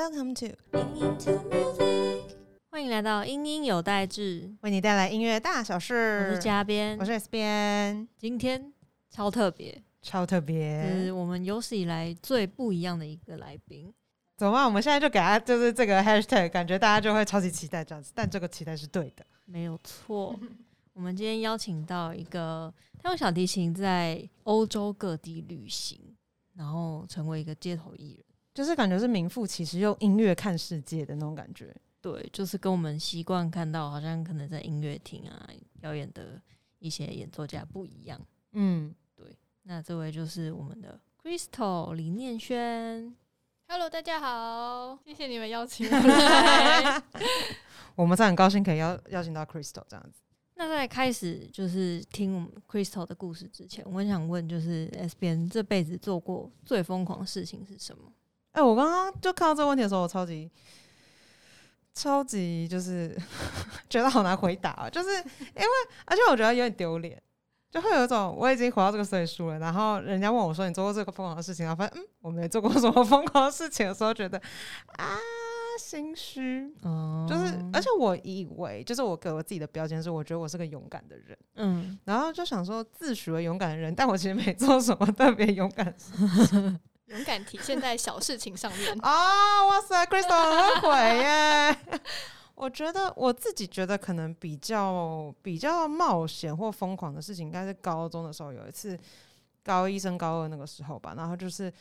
Welcome to 欢迎来到英英有代志，为你带来音乐大小事我。是嘉编我。是 S 边，今天超特别，超特别是。我们有史以来最不一样的一个来宾。走吧？我们现在就给他就是这个 hashtag，感觉大家就会超级期待这样子。但这个期待是对的。没有错，我们今天邀请到一个他用小提琴在欧洲各地旅行，然后成为一个街头艺人。就是感觉是名副其实用音乐看世界的那种感觉。对，就是跟我们习惯看到，好像可能在音乐厅啊表演的一些演奏家不一样。嗯，对那这位就是我们的 Crystal 李念轩。Hello，大家好，谢谢你们邀请 我来。我们是很高兴可以邀邀请到 Crystal 这样子。那在开始就是听我们 Crystal 的故事之前，我很想问，就是 S 边这辈子做过最疯狂的事情是什么？哎、我刚刚就看到这个问题的时候，我超级超级就是 觉得好难回答、啊，就是因为而且我觉得有点丢脸，就会有一种我已经活到这个岁数了，然后人家问我说你做过这个疯狂的事情，然后发现嗯我没做过什么疯狂的事情的时候，觉得啊心虚。哦就是，而且我以为，就是我给我自己的标签是，我觉得我是个勇敢的人，嗯，然后就想说自诩为勇敢的人，但我其实没做什么特别勇敢的事勇敢体现在小事情上面。啊！哇塞，Crystal 很会耶！我觉得我自己觉得可能比较比较冒险或疯狂的事情，应该是高中的时候有一次，高一升高二那个时候吧。然后就是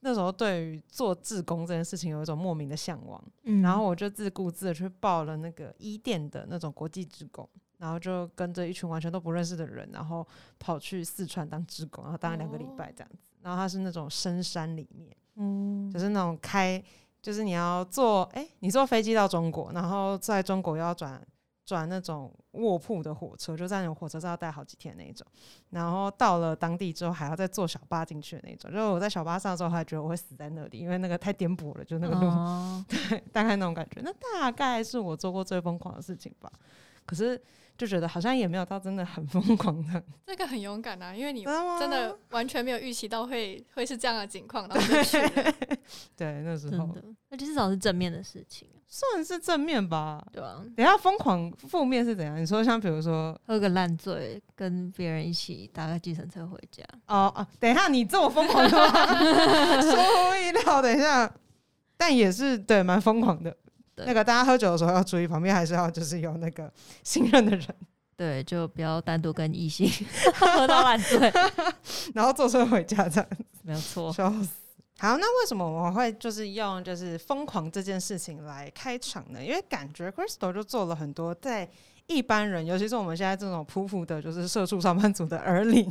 那时候对于做志工这件事情有一种莫名的向往，嗯然后我就自顾自的去报了那个伊甸的那种国际职工，然后就跟着一群完全都不认识的人，然后跑去四川当职工，然后当了两个礼拜这样子。然后它是那种深山里面，嗯就是那种开，就是你要坐，哎、你坐飞机到中国，然后在中国又要转转那种卧铺的火车，就在那种火车上要待好几天那一种。然后到了当地之后，还要再坐小巴进去的那种。就是我在小巴上的时候，还觉得我会死在那里，因为那个太颠簸了，就那个路。哦对，大概那种感觉。那大概是我做过最疯狂的事情吧。可是就觉得好像也没有到真的很疯狂的，这个很勇敢啊，因为你真的完全没有预期到会会是这样的情况，然后就去了。对那时候真的，而且至少是正面的事情，算是正面吧。对啊、等下疯狂负面是怎样？你说像比如说喝个烂醉，跟别人一起搭个计程车回家，哦哦，等一下你这么疯狂的吗？出乎意料，等一下，但也是对蛮疯狂的。对那个大家喝酒的时候要注意，旁边还是要就是有那个 信任的人，对，就不要单独跟异性 喝到烂醉，然后坐车回家这样。没有错。笑死。好，那为什么我们会就是用就是疯狂这件事情来开场呢？因为感觉 Crystal 就做了很多在一般人，尤其是我们现在这种普普的，就是社畜上班族的耳里，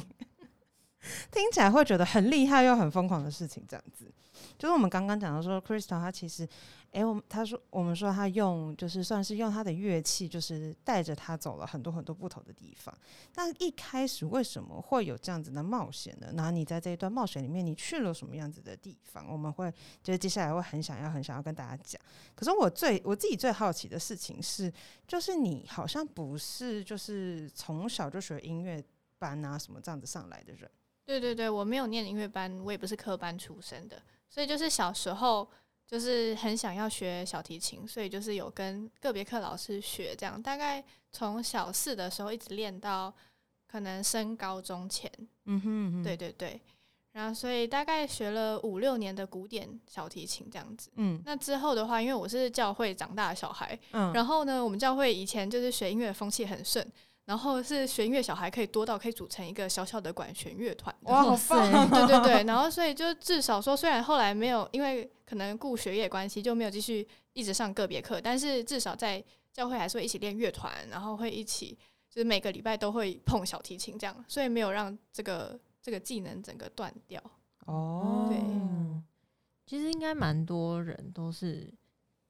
听起来会觉得很厉害又很疯狂的事情。这样子，就是我们刚刚讲的说，Crystal 他其实，诶，我们他说我们说他用就是算是用他的乐器，就是带着他走了很多很多不同的地方。那一开始为什么会有这样子的冒险呢？那你在这一段冒险里面，你去了什么样子的地方？我们会就是接下来会很想要很想要跟大家讲。可是我最我自己最好奇的事情是，就是你好像不是就是从小就学音乐班啊什么这样子上来的人。对对对，我没有念音乐班，我也不是科班出身的，所以就是小时候就是很想要学小提琴，所以就是有跟个别课老师学，这样。大概从小四的时候一直练到可能升高中前，嗯哼嗯哼。对，对对，然后所以大概学了五六年的古典小提琴这样子。嗯。那之后的话，因为我是教会长大的小孩，嗯，然后呢，我们教会以前就是学音乐的风气很盛，然后是学音乐小孩可以多到可以组成一个小小的管弦乐团。哇，好塞 棒！对对对，然后所以就至少说，虽然后来没有因为可能顾学业关系就没有继续一直上个别课，但是至少在教会还是会一起练乐团，然后会一起就是每个礼拜都会碰小提琴这样，所以没有让这个这个技能整个断掉。哦，对嗯其实应该蛮多人都是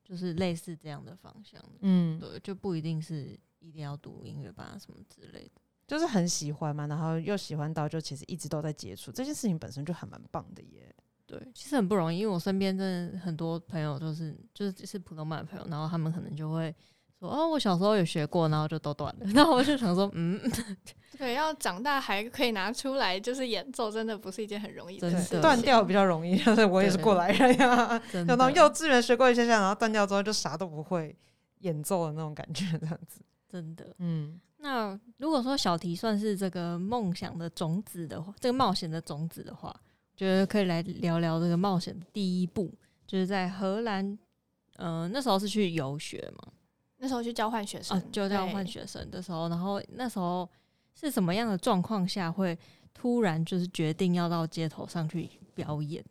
就是类似这样的方向的，嗯，对，就不一定是一定要读音乐班啊什么之类的。就是很喜欢嘛，然后又喜欢到就其实一直都在接触这件事情本身就还蛮棒的耶。对，其实很不容易，因为我身边真的很多朋友都是就是是普通班的朋友，然后他们可能就会说哦，我小时候有学过，然后就都断了。然后我就想说，嗯，对，要长大还可以拿出来就是演奏，真的不是一件很容易的真的事。断掉比较容易，但是我也是过来人呀。真就 那种的幼稚园学过一些下，然后断掉之后就啥都不会演奏的那种感觉，这样子。真的。嗯那如果说小提算是这个梦想的种子的话，这个冒险的种子的话，觉得可以来聊聊这个冒险的第一步，就是在荷兰，呃，那时候是去游学嘛，那时候去交换学生，啊，就交换学生的时候，然后那时候是什么样的状况下会突然就是决定要到街头上去表演？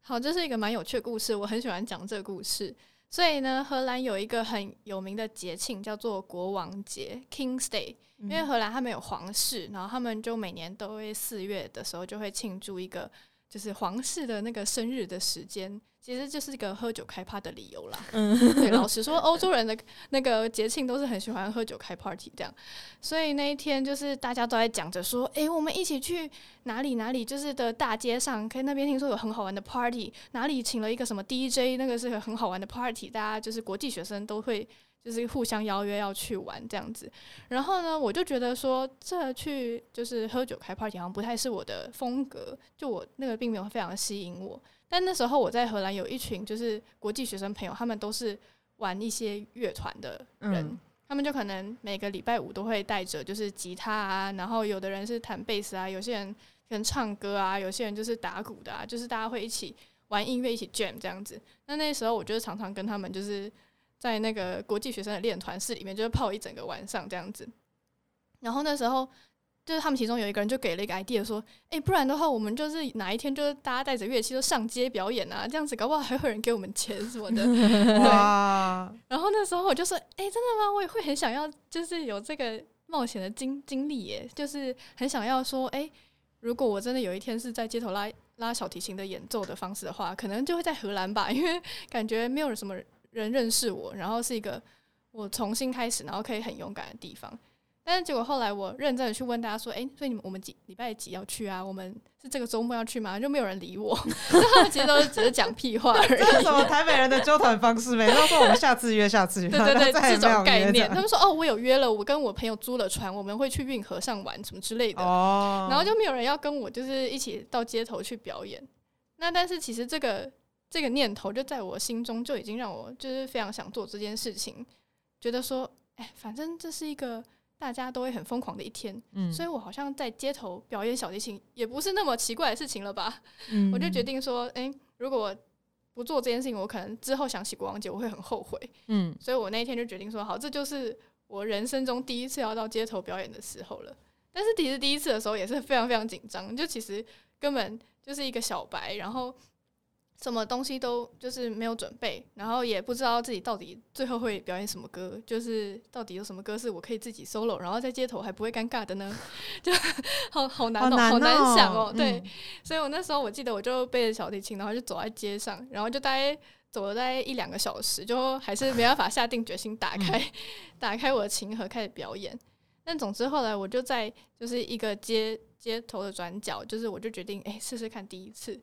好，这是一个蛮有趣的故事，我很喜欢讲这个故事。所以呢，荷兰有一个很有名的节庆叫做国王节 （King's Day），因为荷兰他们有皇室，然后他们就每年都会四月的时候就会庆祝一个就是皇室的那个生日的时间，其实就是一个喝酒开趴的理由啦。嗯对，老实说，欧洲人的那个节庆都是很喜欢喝酒开 party 这样，所以那一天就是大家都在讲着说，诶，我们一起去哪里哪里，就是的大街上，可以那边听说有很好玩的 party，哪里请了一个什么 DJ，那个是个很好玩的 party，大家就是国际学生都会就是互相邀约要去玩这样子。然后呢，我就觉得说，这去就是喝酒开 party 好像不太是我的风格，就我那个并没有非常吸引我。但那时候我在荷兰有一群就是国际学生朋友，他们都是玩一些乐团的人，嗯他们就可能每个礼拜五都会带着就是吉他啊，然后有的人是弹贝斯啊，有些人可能唱歌啊，有些人就是打鼓的啊，就是大家会一起玩音乐，一起 jam 这样子。那那时候我就是常常跟他们就是在那个国际学生的练团室里面，就是泡一整个晚上这样子。然后那时候就是他们其中有一个人就给了一个 idea 说，哎、不然的话我们就是哪一天就是大家带着乐器就上街表演啊，这样子搞不好还会有人给我们钱什么的。对，然后那时候我就说，哎、真的吗？我也会很想要，就是有这个冒险的经经历耶，就是很想要说，哎、如果我真的有一天是在街头拉拉小提琴的演奏的方式的话，可能就会在荷兰吧，因为感觉没有什么人认识我，然后是一个我重新开始，然后可以很勇敢的地方。但是结果后来我认真的去问大家说，哎、所以你们我们几礼拜几要去啊？我们是这个周末要去吗？就没有人理我，他们其实都是只是讲屁话而已。这是什么台北人的纠团方式？每次都说我们下次约，下次约，对对对，这种概念，他们说哦，我有约了，我跟我朋友租了船，我们会去运河上玩什么之类的，哦，然后就没有人要跟我就是一起到街头去表演。那但是其实这个这个念头就在我心中就已经让我就是非常想做这件事情，觉得说，哎，反正这是一个大家都会很疯狂的一天，嗯所以我好像在街头表演小提琴也不是那么奇怪的事情了吧？嗯我就决定说，哎，如果不做这件事情，我可能之后想起国王节我会很后悔。嗯所以我那一天就决定说，好，这就是我人生中第一次要到街头表演的时候了。但是其实第一次的时候也是非常非常紧张，就其实根本就是一个小白，然后什么东西都就是没有准备，然后也不知道自己到底最后会表演什么歌，就是到底有什么歌是我可以自己 solo，然后在街头还不会尴尬的呢？就 好好难哦、好难好难哦想哦、对，嗯所以我那时候我记得我就背着小提琴，然后就走在街上，然后就大概走了大概一两个小时，就还是没办法下定决心打开、打开我的琴盒开始表演。但总之后来我就在就是一个街街头的转角，就是我就决定哎试试看第一次，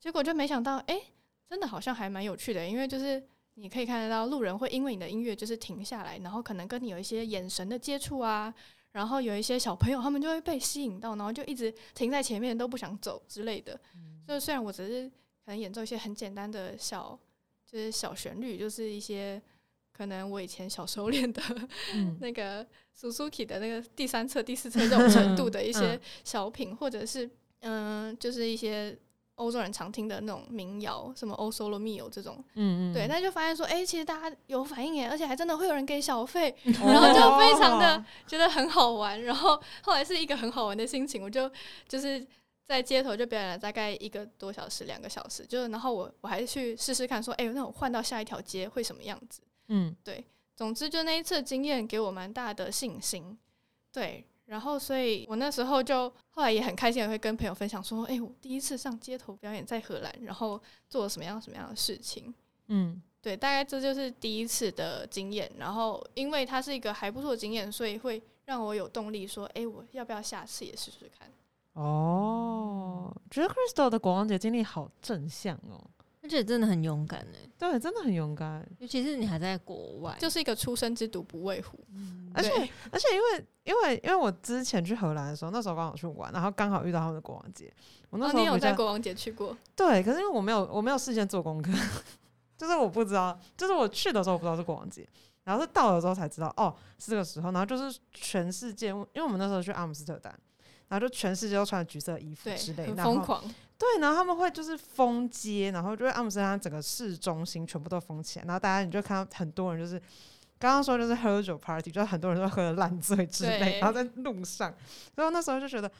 结果就没想到哎、真的好像还蛮有趣的，因为就是你可以看得到路人会因为你的音乐就是停下来，然后可能跟你有一些眼神的接触啊，然后有一些小朋友他们就会被吸引到，然后就一直停在前面都不想走之类的。就虽然我只是可能演奏一些很简单的小，就是小旋律，就是一些可能我以前小时候练的嗯。那个 Suzuki 的那个第三册、第四册这种程度的一些嗯。小品，或者是嗯、就是一些欧洲人常听的那种民谣，什么 O Solo Mio 这种，嗯嗯，对，那就发现说，哎、其实大家有反应耶，而且还真的会有人给小费，然 然后就非常的觉得很好玩，然后后来是一个很好玩的心情，我就就是在街头就表演了大概一个多小时、两个小时，就是然后我我还去试试看说，哎、那我换到下一条街会什么样子？嗯对总之，就那一次经验给我蛮大的信心，对。然后，所以我那时候就后来也很开心，的会跟朋友分享说：“哎、我第一次上街头表演在荷兰，然后做了什么样什么样的事情。”嗯对，大概这就是第一次的经验。然后，因为它是一个还不错的经验，所以会让我有动力说：“哎、我要不要下次也试试看哦，觉得 Crystal 的国王节经历好正向哦。而且真的很勇敢哎，对，真的很勇敢。尤其是你还在国外，就是一个出生之犊不畏虎。而且而且因为因为因为我之前去荷兰的时候，那时候刚好去玩，然后刚好遇到他们的国王节。我那哦，时候有在国王节去过？对，可是因为我没有我没有事先做功课，就是我不知道，就是我去的时候我不知道是国王节，然后是到了之后才知道哦是这个时候，然后就是全世界，因为我们那时候去阿姆斯特丹，然后就全世界都穿橘色衣服，之类，很然后疯狂。对，然后他们会就是封街，然后就是阿姆斯特丹整个市中心全部都封起来，然后大家你就看到很多人就是刚刚说就是喝酒 party，就是很多人都喝的烂醉之类，然后在路上，然后那时候就觉得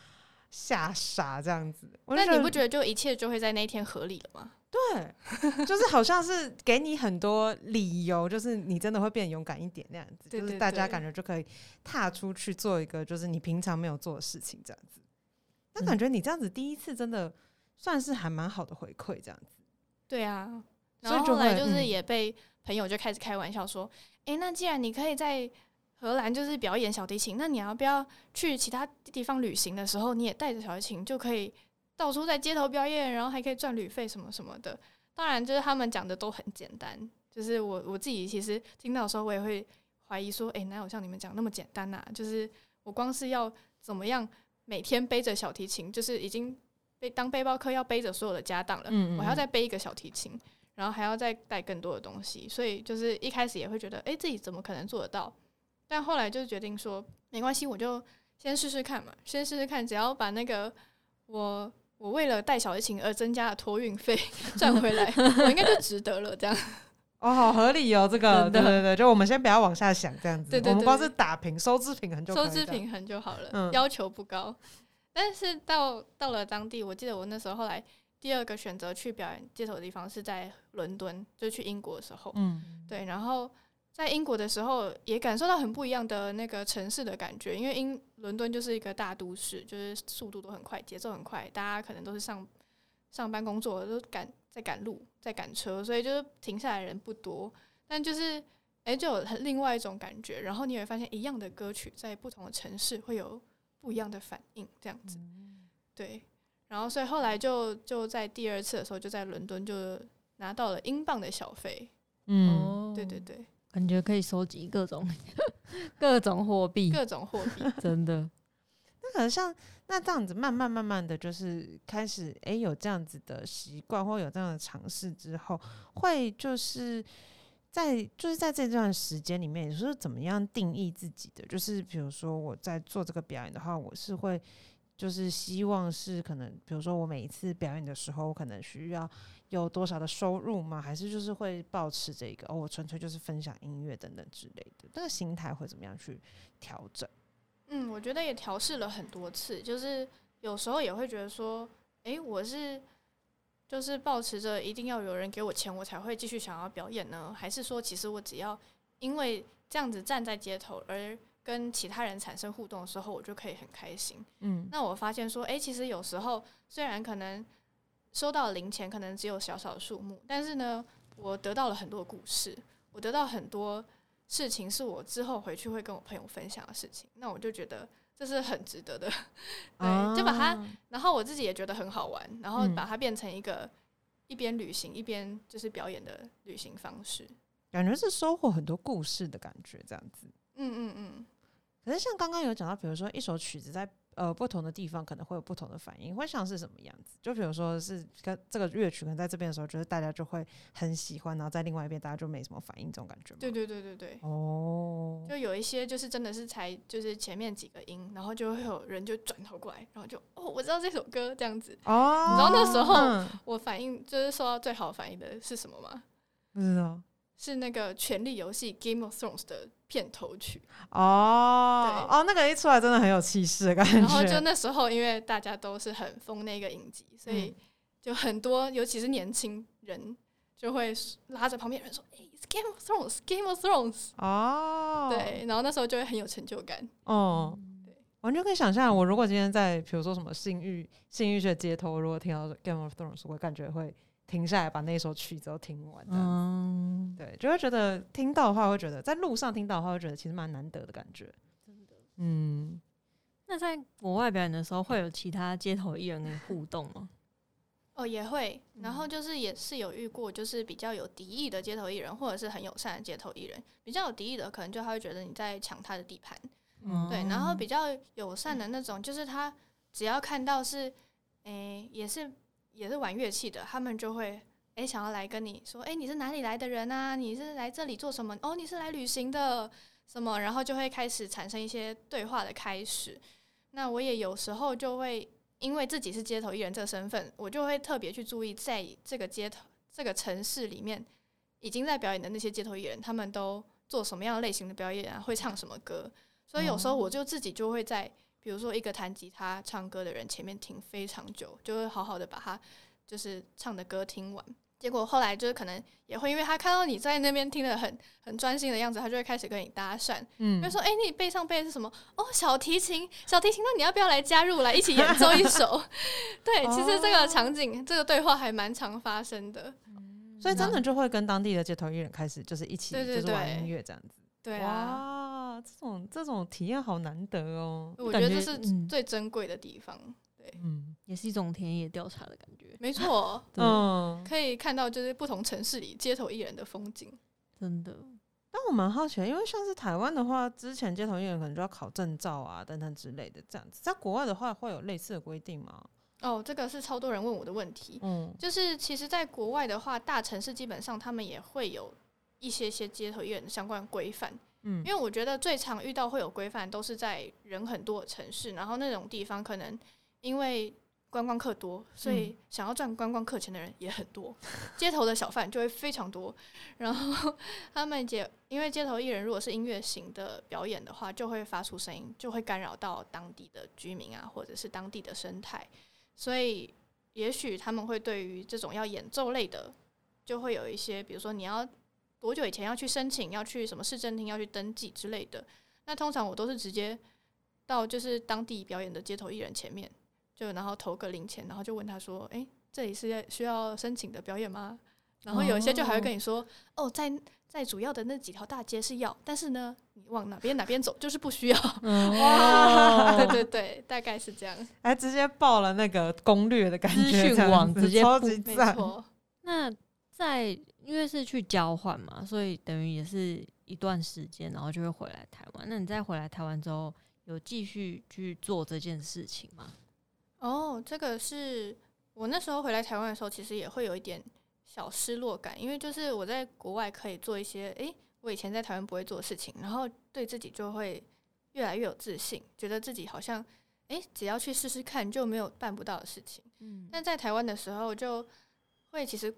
吓傻这样子。那你不觉得就一切就会在那一天合理了吗？对，就是好像是给你很多理由，就是你真的会变勇敢一点那样子，就是大家感觉就可以踏出去做一个就是你平常没有做的事情这样子。那嗯感觉你这样子第一次真的算是还蛮好的回馈这样子。对啊，所以就然后后来就是嗯也被朋友就开始开玩笑说，诶，那既然你可以在荷兰就是表演小提琴，那你要不要去其他地方旅行的时候，你也带着小提琴就可以到处在街头表演，然后还可以赚旅费什么什么的。当然，就是他们讲的都很简单，就是我我自己其实听到的时候，我也会怀疑说，诶，哪有像你们讲那么简单呐、就是我光是要怎么样每天背着小提琴，就是已经背当背包客要背着所有的家当了，嗯嗯我还要嗯再背一个小提琴，然后还要再带更多的东西，所以就是一开始也会觉得，诶，自己怎么可能做得到？但后来就决定说，没关系，我就先试试看嘛，先试试看，只要把那个我我为了带小提琴而增加了托运费 赚回来，我应该就值得了。这样，哦，好合理哦，这个对对对，就我们先不要往下想这样子，对对我们光对是打平收支平衡就收支平衡就好了，嗯要求不高。但是到到了当地，我记得我那时候后来第二个选择去表演街头的地方是在伦敦，就去英国的时候。嗯，对，然后在英国的时候也感受到很不一样的那个城市的感觉，因为英伦敦就是一个大都市，就是速度都很快，节奏很快，大家可能都是上上班工作都赶在赶路，在赶车，所以就是停下来的人不多，但就是诶，就有很另外一种感觉。然后你也会发现，一样的歌曲在不同的城市会有不一样的反应，这样子。对，然后所以后来就就在第二次的时候，就在伦敦就拿到了英镑的小费。嗯，哦对对，对，感觉可以收集各种各种货币，各种货币。真的。那可能像那这样子，慢慢慢慢的就是开始，诶，有这样子的习惯，或有这样的尝试之后，会就是在就是在这段时间里面，你是怎么样定义自己的？就是比如说我在做这个表演的话，我是会就是希望是可能，比如说我每一次表演的时候，我可能需要有多少的收入吗？还是就是会保持这个哦，我纯粹就是分享音乐等等之类的，那个心态会怎么样去调整？嗯，我觉得也调试了很多次，就是有时候也会觉得说，诶，我是就是保持着一定要有人给我钱，我才会继续想要表演呢？还是说，其实我只要因为这样子站在街头而跟其他人产生互动的时候，我就可以很开心？嗯那我发现说，诶，其实有时候虽然可能收到零钱可能只有小小的数目，但是呢，我得到了很多故事，我得到很多事情是我之后回去会跟我朋友分享的事情，那我就觉得这是很值得的，对，就把它，啊然后我自己也觉得很好玩，然后嗯把它变成一个一边旅行一边就是表演的旅行方式。感觉是收获很多故事的感觉，这样子。嗯嗯嗯，可是像刚刚有讲到，比如说一首曲子在呃不同的地方可能会有不同的反应，会像是什么样子？就比如说是跟这个乐曲可能在这边的时候，就是大家就会很喜欢，然后在另外一边大家就没什么反应，这种感觉吗？对对对对对。哦，就有一些就是真的是才就是前面几个音，然后就会有人就转头过来，然后就哦我知道这首歌这样子。哦，你知道那时候嗯我反应就是受到最好反应的是什么吗？不知道是那个《权力游戏》（Game of Thrones） 的片头曲。哦哦，那个一出来真的很有气势的感觉，然后就那时候，因为大家都是很疯那个影集，所以嗯就很多，尤其是年轻人，就会拉着旁边人说：“哎、i t s Game of Thrones，Game of Thrones。哦，对，然后那时候就会很有成就感。哦，对完全可以想象，我如果今天在比如说什么性欲性欲学街头，如果听到 Game of Thrones，我感觉会停下来把那首曲子都听完对，就会觉得听到的话，会觉得在路上听到的话，会觉得其实蛮难得的感觉。真的。嗯，那在国外表演的时候，会有其他街头艺人跟你互动吗？哦，也会，然嗯后就是也是有遇过，就是比较有敌意的街头艺人，或者是很友善的街头艺人。比较有敌意的，可能就他会觉得你在抢他的地盘，嗯对。然后比较友善的那种，就是他只要看到是，诶、也是也是玩乐器的，他们就会诶、想要来跟你说，诶、你是哪里来的人啊？你是来这里做什么？哦，你是来旅行的什么？然后就会开始产生一些对话的开始。那我也有时候就会因为自己是街头艺人这个身份，我就会特别去注意，在这个街头这个城市里面已经在表演的那些街头艺人，他们都做什么样类型的表演啊，会唱什么歌。所以有时候我就自己就会在，比如说一个弹吉他、唱歌的人前面听非常久，就会好好的把他就是唱的歌听完。结果后来就是可能也会，因为他看到你在那边听得很很专心的样子，他就会开始跟你搭讪，嗯就说：“哎、你背上背的是什么？哦，小提琴，小提琴，那你要不要来加入，来一起演奏一首？” 对，其实这个场景，这个对话还蛮常发生的。所以真的就会跟当地的街头艺人开始就是一起对对就是玩对音乐这样子。对啊，哇，这种这种体验好难得哦。我觉得这是嗯最珍贵的地方。嗯也是一种田野调查的感觉，没错，嗯，可以看到就是不同城市里街头艺人的风景。真的。但我蛮好奇的，因为像是台湾的话，之前街头艺人可能就要考证照啊等等之类的这样子，在国外的话会有类似的规定吗？哦，这个是超多人问我的问题。嗯就是其实，在国外的话，大城市基本上他们也会有一些些街头艺人相关规范。嗯。因为我觉得最常遇到会有规范，都是在人很多的城市，然后那种地方可能因为观光客多，所以想要赚观光客钱的人也很多，街头的小贩就会非常多。然后 他们也因为街头艺人如果是音乐型的表演的话，就会发出声音，就会干扰到当地的居民啊，或者是当地的生态，所以也许他们会对于这种要演奏类的，就会有一些，比如说你要多久以前要去申请，要去什么市政厅要去登记之类的。那通常我都是直接到就是当地表演的街头艺人前面，就然后投个零钱，然后就问他说：“诶，这里是要需要申请的表演吗？”然后有一些就还会跟你说：“哦，在在主要的那几条大街是要，但是呢，你往哪边哪边走就是不需要。”哇 对对对，大概是这样，还直接报了那个攻略的感觉，网直接超级赞。错。那在因为是去交换嘛，所以等于也是一段时间，然后就会回来台湾。那你再回来台湾之后，有继续去做这件事情吗？哦，这个是我那时候回来台湾的时候，其实也会有一点小失落感，因为就是我在国外可以做一些诶，我以前在台湾不会做的事情，然后对自己就会越来越有自信，觉得自己好像诶，只要去试试看就没有办不到的事情。嗯，但在台湾的时候，就会其实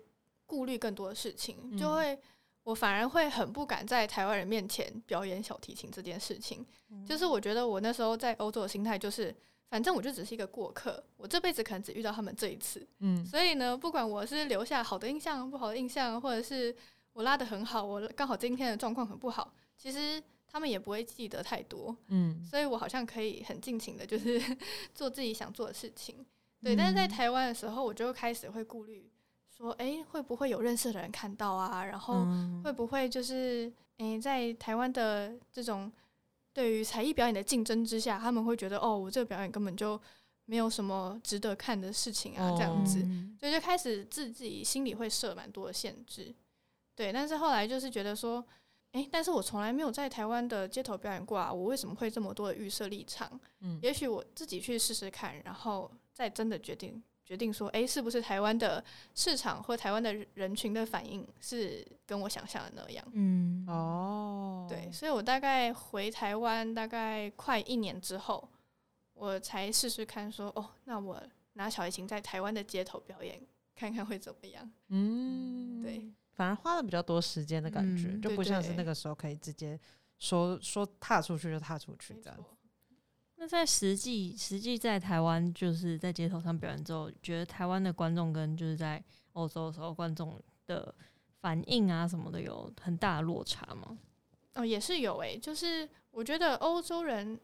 顾虑更多的事情，嗯。就会我反而会很不敢在台湾人面前表演小提琴这件事情。就是我觉得我那时候在欧洲的心态就是，反正我就只是一个过客，我这辈子可能只遇到他们这一次，嗯。所以呢，不管我是留下好的印象、不好的印象，或者是我拉的很好，我刚好今天的状况很不好，其实他们也不会记得太多，嗯。所以我好像可以很尽情的，就是 做自己想做的事情。对，但是在台湾的时候，我就开始会顾虑，说，诶，会不会有认识的人看到啊？然后嗯会不会就是，诶，在台湾的这种对于才艺表演的竞争之下，他们会觉得，哦，我这个表演根本就没有什么值得看的事情啊，这样子。嗯所以就开始自自己心里会设蛮多的限制，对。但是后来就是觉得说，诶，但是我从来没有在台湾的街头表演过啊，我为什么会这么多的预设立场？嗯也许我自己去试试看，然后再真的决定决定说，诶，是不是台湾的市场或台湾的人群的反应是跟我想象的那样？嗯，哦，对，所以我大概回台湾大概快一年之后，我才试试看说，哦，那我拿小提琴在台湾的街头表演，看看会怎么样。嗯，对，反而花了比较多时间的感觉，嗯就不像是那个时候可以直接说说踏出去就踏出去没这样。那在实际实际在台湾就是在街头上表演之后，觉得台湾的观众跟就是在欧洲的时候观众的反应啊什么的有很大的落差吗？哦，也是有诶、就是我觉得欧洲人，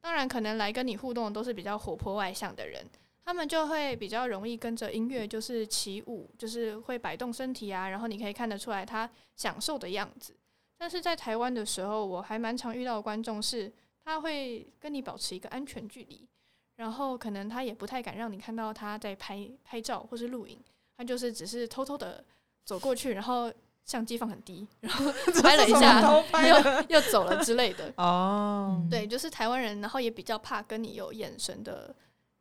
当然可能来跟你互动的都是比较活泼外向的人，他们就会比较容易跟着音乐就是起舞，就是会摆动身体啊，然后你可以看得出来他享受的样子。但是在台湾的时候，我还蛮常遇到观众是，他会跟你保持一个安全距离，然后可能他也不太敢让你看到他在拍拍照或是录影，他就是只是偷偷的走过去，然后相机放很低，然后拍了一下，又又走了之类的。哦，嗯对，就是台湾人，然后也比较怕跟你有眼神的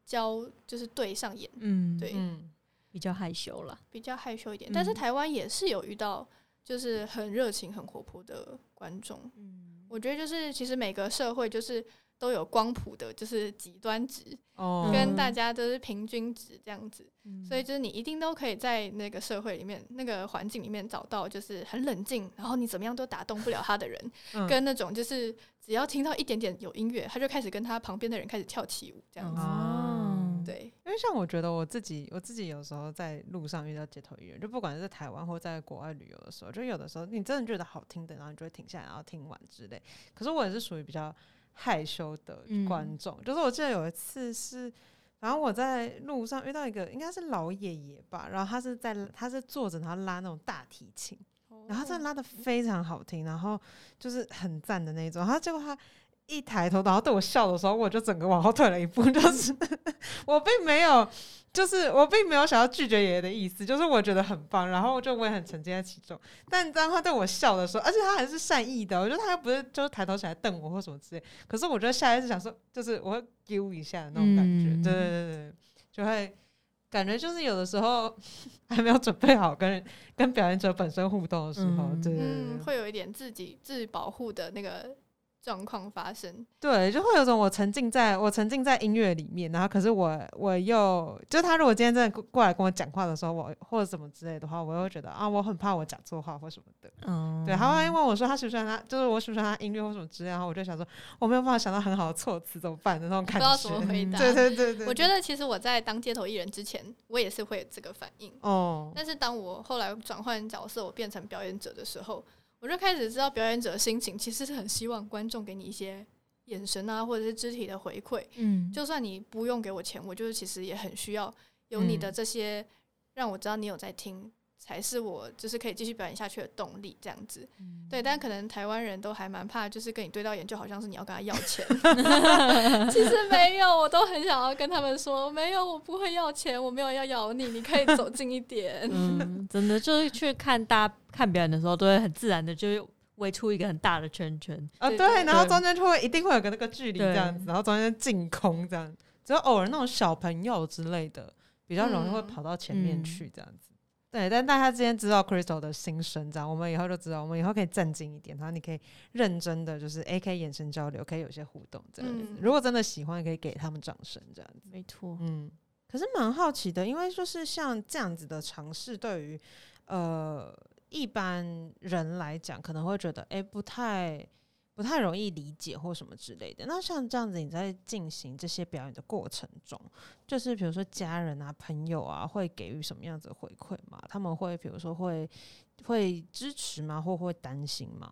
交，就是对上眼，嗯，对嗯，比较害羞了。比较害羞一点。但是嗯台湾也是有遇到，就是很热情、很活泼的观众。嗯，我觉得就是其实每个社会就是都有光谱的，就是极端值，哦，跟大家都是平均值这样子。嗯所以就是你一定都可以在那个社会里面、那个环境里面找到，就是很冷静，然后你怎么样都打动不了他的人，嗯跟那种就是只要听到一点点有音乐，他就开始跟他旁边的人开始跳起舞这样子。哦，对，因为像我觉得我自己，我自己有时候在路上遇到街头艺人，就不管是在台湾或在国外旅游的时候，就有的时候你真的觉得好听的，然后你就会停下来，然后听完之类。可是我也是属于比较害羞的嗯观众，就是我记得有一次是，然后我在路上遇到一个应该是老爷爷吧，然后他是在他是坐着，然后拉那种大提琴，然后他真的拉的非常好听，然后就是很赞的那种。然后结果他一抬头，然后对我笑的时候，我就整个往后退了一步，就是我并没有，就是我并没有想要拒绝爷爷的意思，就是我觉得很棒，然后就我也很沉浸在其中。但当他对我笑的时候，而且他还是善意的，我觉得他又不是就是抬头起来瞪我或什么之类。可是我觉得下意识想说，就是我会丢一下的那种感觉，嗯对对对对，就会。感觉就是有的时候 还没有准备好跟跟表演者本身互动的时候，嗯对嗯，会有一点自己自保护的那个状况发生。对，就会有种我沉浸在我沉浸在音乐里面，然后可是我我又就是他如果今天真的过过来跟我讲话的时候，我或者什么之类的话，我又觉得啊，我很怕我讲错话或什么的。嗯，对，他会问我说他喜不喜欢他，就是我喜不喜欢他音乐或什么之类，然后我就想说我没有办法想到很好的措辞怎么办的那种感觉不知道怎么觉。回答。对对对对，我觉得其实我在当街头艺人之前，我也是会有这个反应。哦，但是当我后来转换角色，我变成表演者的时候，我就开始知道表演者的心情其实是很希望观众给你一些眼神啊，或者是肢体的回馈。嗯，就算你不用给我钱，我就是其实也很需要有你的嗯这些，让我知道你有在听，才是我就是可以继续表演下去的动力。这样子，嗯对。但可能台湾人都还蛮怕，就是跟你对到眼，就好像是你要跟他要钱。其实没有，我都很想要跟他们说，没有，我不会要钱，我没有要咬你，你可以走近一点。嗯，真的就是去看大家看表演的时候，都会很自然的就会围出一个很大的圈圈。啊对，然后中间就会一定会有个那个距离这样子，然后中间净空这样，只有偶尔那种小朋友之类的，比较容易会嗯跑到前面嗯去这样子。对，但大家今天知道 Crystal 的心声，这样我们以后就知道，我们以后可以正经一点，然后你可以认真的就是 A K 眼神交流，可以有些互动这样子。嗯如果真的喜欢，可以给他们掌声这样子。没错，嗯，可是蛮好奇的，因为就是像这样子的尝试，对于呃一般人来讲，可能会觉得哎、诶不太不太容易理解或什么之类的。那像这样子，你在进行这些表演的过程中，就是比如说家人啊、朋友啊，会给予什么样子的回馈吗？他们会比如说会会支持吗？或会担心吗？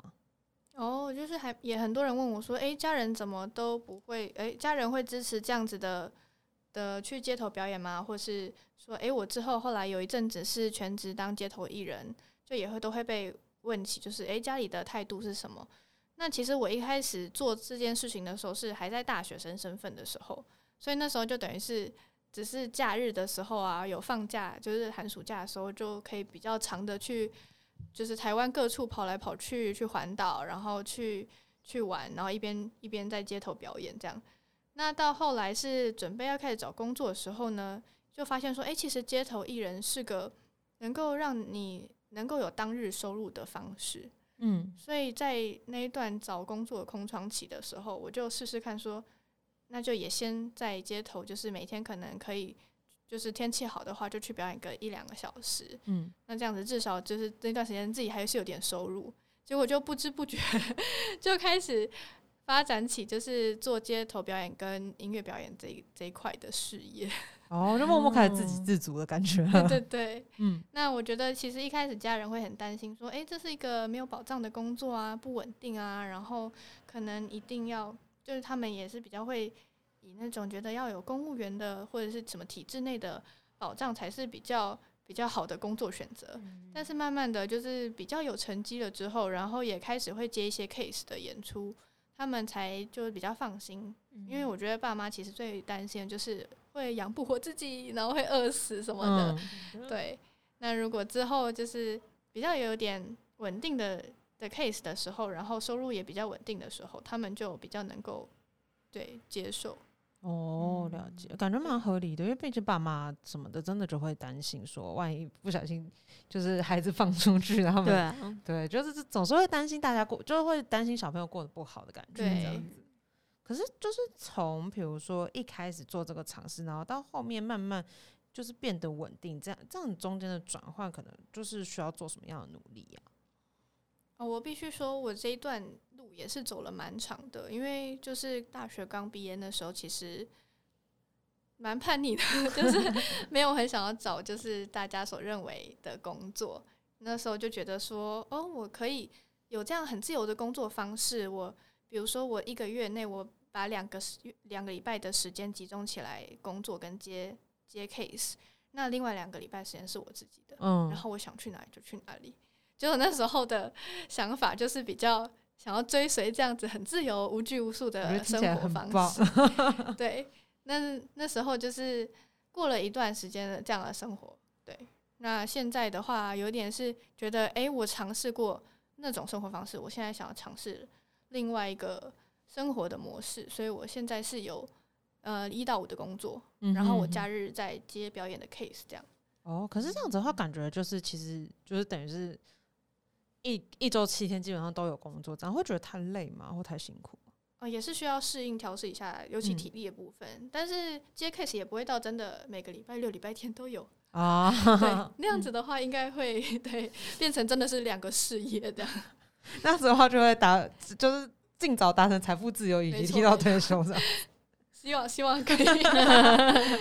哦，就是还也很多人问我说，诶，家人怎么都不会？诶，家人会支持这样子的的去街头表演吗？或是说，诶，我之后后来有一阵子是全职当街头艺人，就也会都会被问起，就是诶，家里的态度是什么？那其实我一开始做这件事情的时候是还在大学生身份的时候，所以那时候就等于是只是假日的时候啊，有放假，就是寒暑假的时候就可以比较长的去。就是台湾各处跑来跑去，去环岛，然后去去玩，然后一边一边在街头表演这样。那到后来是准备要开始找工作的时候呢，就发现说，诶，其实街头艺人是个能够让你能够有当日收入的方式。嗯所以在那一段找工作的空窗期的时候，我就试试看说，那就也先在街头，就是每天可能可以，就是天气好的话，就去表演个一两个小时。嗯那这样子至少就是那段时间自己还是有点收入，结果就不知不觉 就开始发展起就是做街头表演跟音乐表演这一这一块的事业。哦，就默默开始自给哦自足的感觉。对对对，嗯那我觉得其实一开始家人会很担心，说，诶，这是一个没有保障的工作啊，不稳定啊，然后可能一定要，就是他们也是比较会以那种觉得要有公务员的或者是什么体制内的保障才是比较比较好的工作选择。但是慢慢的就是比较有成绩了之后，然后也开始会接一些 case 的演出，他们才就是比较放心。因为我觉得爸妈其实最担心的就是会养不活自己，然后会饿死什么的。嗯对，那如果之后就是比较有点稳定的的 case 的时候，然后收入也比较稳定的时候，他们就比较能够对接受。哦，了解，感觉蛮合理的，因为毕竟爸妈什么的，真的就会担心说，万一不小心就是孩子放出去，然后他们对啊，对，就是总是会担心大家过，就是会担心小朋友过得不好的感觉，这样子。可是就是从比如说一开始做这个尝试，然后到后面慢慢就是变得稳定，这样这样中间的转换，可能就是需要做什么样的努力呀、哦，我必须说，我这一段路也是走了蛮长的，因为就是大学刚毕业那时候，其实蛮叛逆的，就是没有很想要找就是大家所认为的工作。那时候就觉得说，哦，我可以有这样很自由的工作方式。我比如说，我一个月内我把两个时两个礼拜的时间集中起来工作跟接接 case，那另外两个礼拜时间是我自己的。嗯然，后我想去哪里就去哪里。结果那时候的想法就是比较想要追随这样子很自由、无拘无束的生活方式。对，那那时候就是过了一段时间的这样的生活。对，那现在的话，有点是觉得，诶，我尝试过那种生活方式，我现在想要尝试另外一个生活的模式，所以我现在是有呃一到五的工作，然后我假日再接表演的 case 这样。哦，可是这样子的话，感觉就是其实就是等于是一一周七天基本上都有工作，这样会觉得太累吗？或太辛苦？呃，也是需要适应调试一下，尤其嗯体力的部分。但是接 case 也不会到真的每个礼拜六、礼拜天都有。啊，对，那样子的话，应该会 对变成真的是两个事业这样。那样子的话就会打，就是尽早达成财富自由以及提到没退休这样。希望希望可以。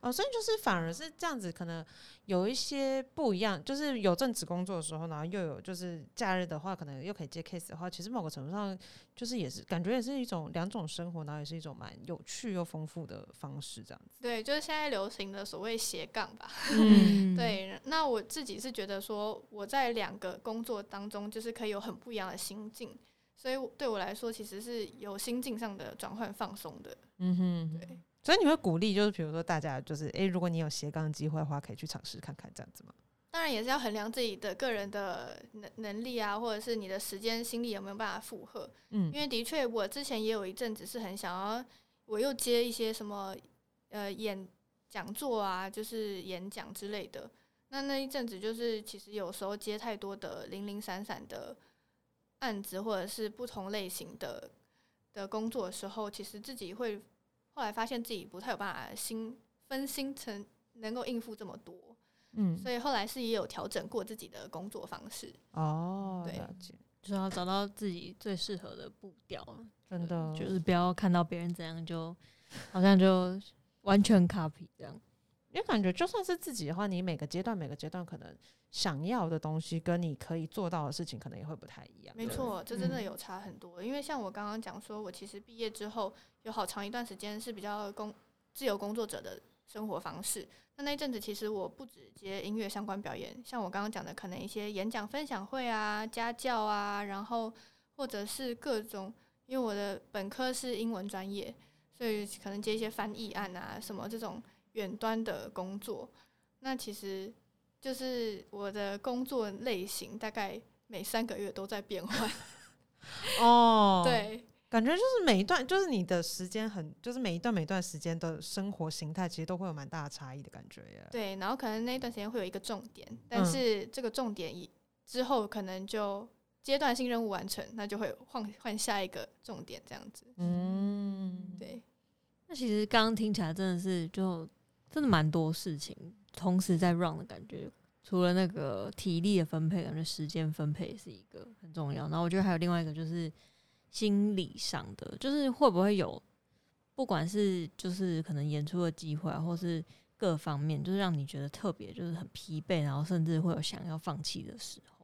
哦，所以就是反而是这样子，可能有一些不一样，就是有正职工作的时候，然后又有就是假日的话，可能又可以接 case 的话，其实某个程度上就是也是感觉也是一种两种生活，然后也是一种蛮有趣又丰富的方式，这样子。对，就是现在流行的所谓斜杠吧。嗯，对，那我自己是觉得说，我在两个工作当中，就是可以有很不一样的心境，所以对我来说，其实是有心境上的转换放松的。嗯哼，对。所以你会鼓励，就是比如说大家就是，诶，如果你有斜杠机会的话，可以去尝试看看这样子吗？当然也是要衡量自己的个人的能能力啊，或者是你的时间心力有没有办法负荷。嗯因为的确，我之前也有一阵子是很想要，我又接一些什么呃演讲座啊，就是演讲之类的。那那一阵子就是其实有时候接太多的零零散散的案子，或者是不同类型的的工作的时候，其实自己会后来发现自己不太有办法心分心成能够应付这么多，嗯，所以后来是也有调整过自己的工作方式。哦，对了解，就是要找到自己最适合的步调，真的就是不要看到别人怎样就好像就完全 copy 这样。因为感觉就算是自己的话，你每个阶段每个阶段可能想要的东西，跟你可以做到的事情，可能也会不太一样。没错，这真的嗯有差很多。因为像我刚刚讲说，我其实毕业之后有好长一段时间是比较工自由工作者的生活方式。那那一阵子，其实我不止接音乐相关表演，像我刚刚讲的，可能一些演讲分享会啊、家教啊，然后或者是各种，因为我的本科是英文专业，所以可能接一些翻译案啊，什么这种远端的工作。那其实就是我的工作类型，大概每三个月都在变换。哦，，对，感觉就是每一段，就是你的时间很，就是每一段每一段时间的生活形态，其实都会有蛮大的差异的感觉耶。对，然后可能那一段时间会有一个重点，但嗯是这个重点以之后可能就阶段性任务完成，那就会换换下一个重点这样子。嗯，对，那其实刚刚听起来真的是就真的蛮多事情同时在 run 的感觉。除了那个体力的分配，感觉时间分配是一个很重要。然后我觉得还有另外一个就是心理上的，就是会不会有，不管是就是可能演出的机会，或是各方面，就是让你觉得特别就是很疲惫，然后甚至会有想要放弃的时候。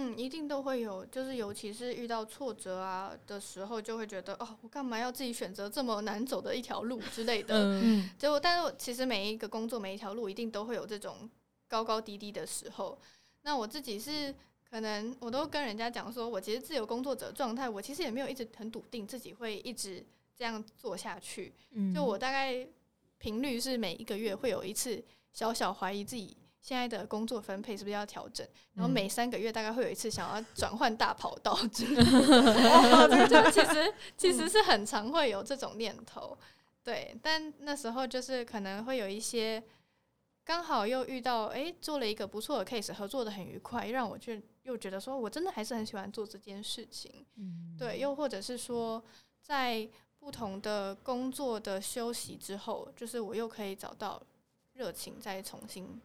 嗯，一定都会有，就是尤其是遇到挫折啊的时候，就会觉得哦，我干嘛要自己选择这么难走的一条路之类的。嗯，嗯结果，但是其实每一个工作每一条路一定都会有这种高高低低的时候。那我自己是可能我都跟人家讲说，我其实自由工作者状态，我其实也没有一直很笃定自己会一直这样做下去。嗯就我大概频率是每一个月会有一次小小怀疑自己现在的工作分配是不是要调整，然后嗯每三个月大概会有一次想要转换大跑道之类的。这个就其实其实是很常会有这种念头，对。但那时候就是可能会有一些刚好又遇到，诶，做了一个不错的 case，合作的很愉快，让我就又觉得说我真的还是很喜欢做这件事情。嗯对，又或者是说，在不同的工作的休息之后，就是我又可以找到热情，再重新。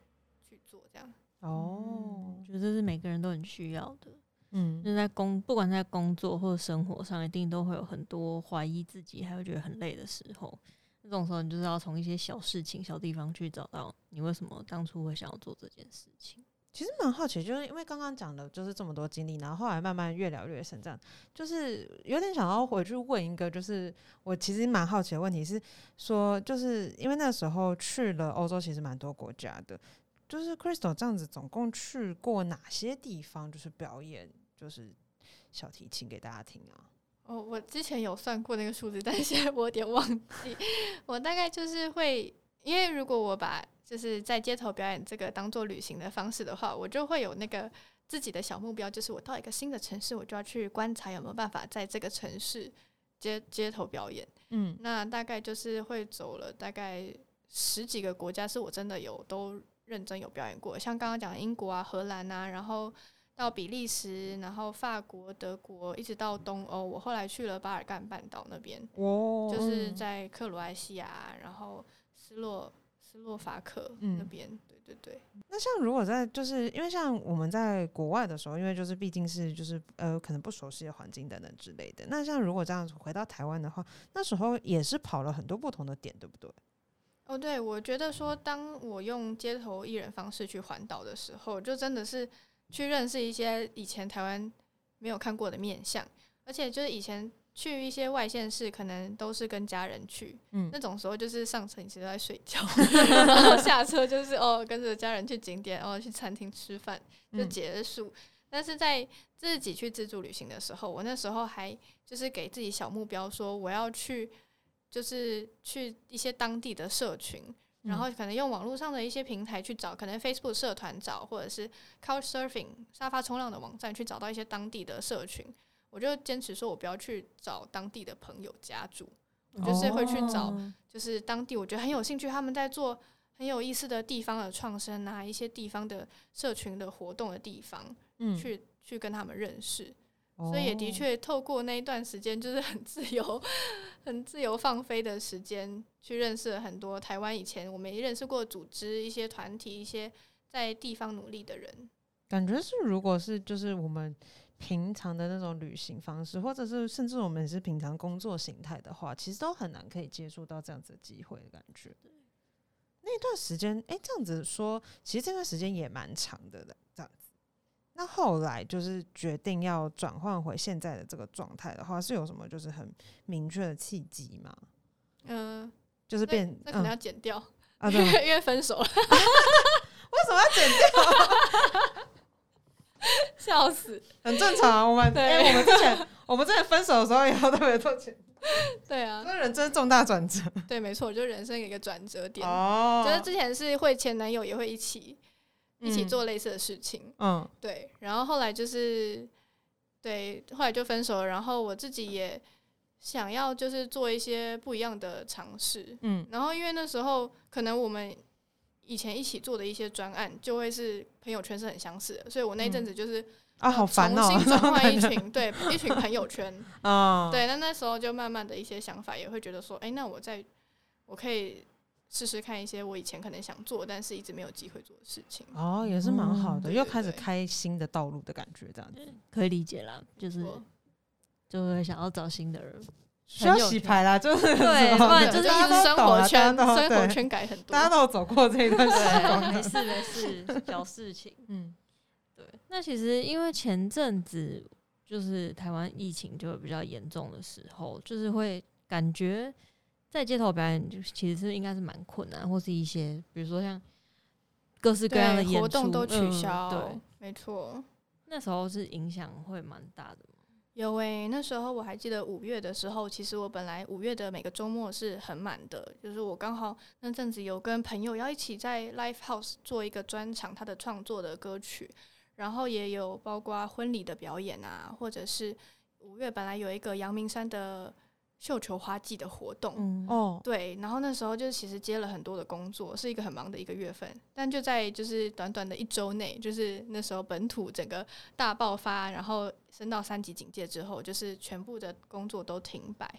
哦我，觉得这是每个人都很需要的。嗯就在工，不管在工作或者生活上，一定都会有很多怀疑自己，还会觉得很累的时候。那种时候，你就是要从一些小事情、小地方去找到你为什么当初会想要做这件事情。其实蛮好奇，就是因为刚刚讲的就是这么多经历，然后后来慢慢越聊越深，这样就是有点想要回去问一个，就是我其实蛮好奇的问题是说，就是因为那时候去了欧洲，其实蛮多国家的，就是 Crystal 这样子总共去过哪些地方，就是表演就是小提琴给大家听啊？哦，我之前有算过那个数字，但是现在我有点忘记。我大概就是会，因为如果我把就是在街头表演这个当做旅行的方式的话，我就会有那个自己的小目标，就是我到一个新的城市，我就要去观察有没有办法在这个城市街街头表演。嗯那大概就是会走了大概十几个国家，是我真的有都认真有表演过，像刚刚讲英国啊、荷兰啊，然后到比利时，然后法国、德国，一直到东欧。我后来去了巴尔干半岛那边，哦就是在克罗埃西亚，然后斯洛斯洛伐克嗯那边。对对对，那像如果在就是因为像我们在国外的时候，因为就是毕竟是就是呃可能不熟悉的环境等等之类的。那像如果这样子回到台湾的话，那时候也是跑了很多不同的点，对不对？哦，对，我觉得说，当我用街头艺人方式去环岛的时候，就真的是去认识一些以前台湾没有看过的面相，而且就是以前去一些外县市，可能都是跟家人去，嗯。那种时候就是上车你其实都在睡觉，然后下车就是哦跟着家人去景点，哦去餐厅吃饭就嗯。结束。但是在自己去自助旅行的时候，我那时候还就是给自己小目标，说我要去就是去一些当地的社群，然后可能用网络上的一些平台去找，可能 Facebook 社团找，或者是 Couch Surfing 沙发冲浪的网站去找到一些当地的社群。我就坚持说，我不要去找当地的朋友家住，就是会去找哦就是当地我觉得很有兴趣，他们在做很有意思的地方的创生啊，一些地方的社群的活动的地方，嗯去去跟他们认识。所以也的确透过那一段时间，就是很自由、很自由放飞的时间，去认识了很多台湾以前我没认识过组织、一些团体、一些在地方努力的人。感觉是，如果是就是我们平常的那种旅行方式，或者是甚至我们是平常工作形态的话，其实都很难可以接触到这样子的机会的感觉。那段时间，诶，这样子说，其实这段时间也蛮长的了，这样子。那后来就是决定要转换回现在的这个状态的话，是有什么就是很明确的契机吗？嗯、就是变那可能嗯要剪掉，啊，对，因为分手了，为什么要剪掉？笑死。很正常啊。我们对哎、我们之前我们之前分手的时候也要特别做剪，对啊，那人生重大转折对，没错，就人生有一个转折点。哦就是之前是会前男友也会一起一起嗯。做类似的事情，嗯。对，然后后来就是对，后来就分手了，然后我自己也想要就是做一些不一样的尝试，嗯。然后因为那时候可能我们以前一起做的一些专案就会是朋友圈是很相似的，所以我那一阵子就是啊，好烦哦、重新转换一群对一群朋友圈，啊，对，那那时候就慢慢的一些想法也会觉得说，哎、那我在我可以试试看一些我以前可能想做但是一直没有机会做的事情。哦，也是蛮好的，又开始开新的道路的感觉，这样子可以理解啦，就是就会想要找新的人，需要洗牌啦，就是对不然就是一直生活圈生活圈改很多，大家都有走过这一段时对，光，没事没事，小事情。嗯对，那其实因为前阵子就是台湾疫情就比较严重的时候，就是会感觉在街头表演，就其实是应该是蛮困难，或是一些比如说像各式各样的演出活动都取嗯消，对，没错。那时候是影响会蛮大的嘛。有诶、那时候我还记得五月的时候，其实我本来五月的每个周末是很满的，就是我刚好那阵子有跟朋友要一起在 Live House 做一个专场，他的创作的歌曲，然后也有包括婚礼的表演啊，或者是五月本来有一个阳明山的绣球花季的活动，嗯，哦，对，然后那时候就是其实接了很多的工作，是一个很忙的一个月份，但就在就是短短的一周内，就是那时候本土整个大爆发，然后升到三级警戒之后，就是全部的工作都停摆，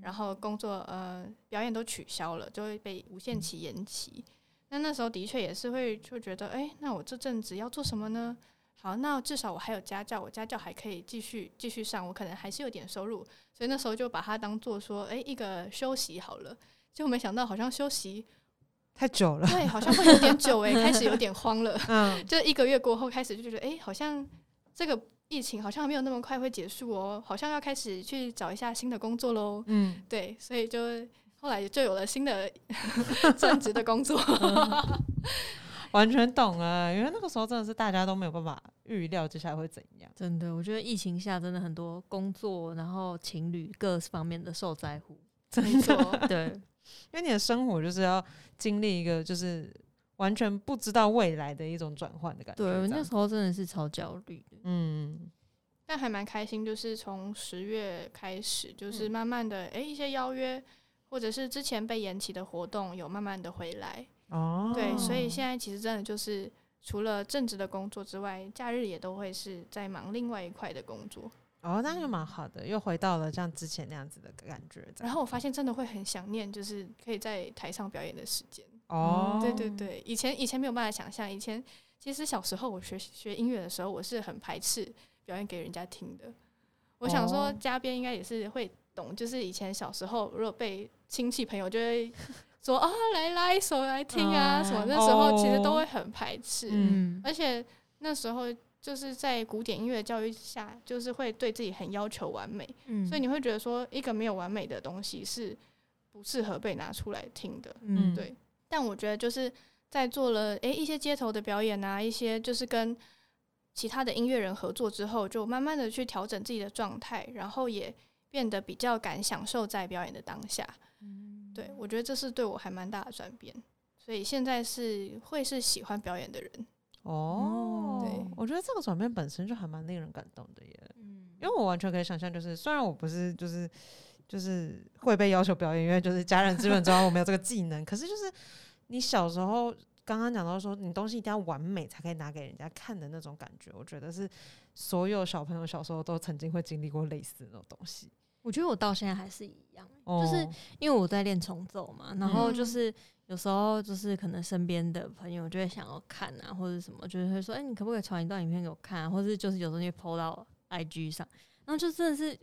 然后工作呃表演都取消了，就会被无限期延期。那那时候的确也是会就觉得，哎，那我这阵子要做什么呢？好，那至少我还有家教，我家教还可以继续继续上，我可能还是有点收入，所以那时候就把它当做说，哎、一个休息好了。结果没想到，好像休息，太久了，对，好像会有点久 哎、开始有点慌了。嗯，就一个月过后，开始就觉得，哎、好像这个疫情好像没有那么快会结束哦，好像要开始去找一下新的工作喽。嗯，对，所以就后来就有了新的 正职的工作。完全懂啊，因为那个时候真的是大家都没有办法预料接下来会怎样。真的，我觉得疫情下真的很多工作，然后情侣各方面的受灾户。没错，对，因为你的生活就是要经历一个就是完全不知道未来的一种转换的感觉。对，那时候真的是超焦虑的。嗯，但还蛮开心，就是从十月开始，就是嗯慢慢的，哎、一些邀约或者是之前被延期的活动，有慢慢的回来。哦，对，所以现在其实真的就是除了正职的工作之外，假日也都会是在忙另外一块的工作。哦，那就蛮好的，又回到了像之前那样子的感觉。然后我发现真的会很想念，就是可以在台上表演的时间。哦，对对对，以前以前没有办法想象，以前其实小时候我学学音乐的时候，我是很排斥表演给人家听的。我想说哦，嘉宾应该也是会懂，就是以前小时候如果被亲戚朋友就会说啊，来拉一首来听啊、嗯什么，那时候其实都哦会很排斥。嗯而且那时候就是在古典音乐教育下，就是会对自己很要求完美，嗯所以你会觉得说一个没有完美的东西是不适合被拿出来听的。嗯，对但我觉得就是在做了诶一些街头的表演啊，一些就是跟其他的音乐人合作之后，就慢慢的去调整自己的状态，然后也变得比较敢享受在表演的当下。对我觉得这是对我还蛮大的转变，所以现在是会是喜欢表演的人。哦，对我觉得这个转变本身就还蛮令人感动的耶。嗯因为我完全可以想象，就是虽然我不是就是就是会被要求表演，因为就是家人基本知道我没有这个技能，可是就是你小时候刚刚讲到说，你东西一定要完美才可以拿给人家看的那种感觉，我觉得是所有小朋友小时候都曾经会经历过类似的那种东西。我觉得我到现在还是一样，哦就是因为我在练重奏嘛，然后就嗯。是有时候就是可能身边的朋友就会想要看啊，或者什么，就是会说，哎、你可不可以传一段影片给我看、啊，或者就是有时候会 PO 到 IG 上，然后就真的是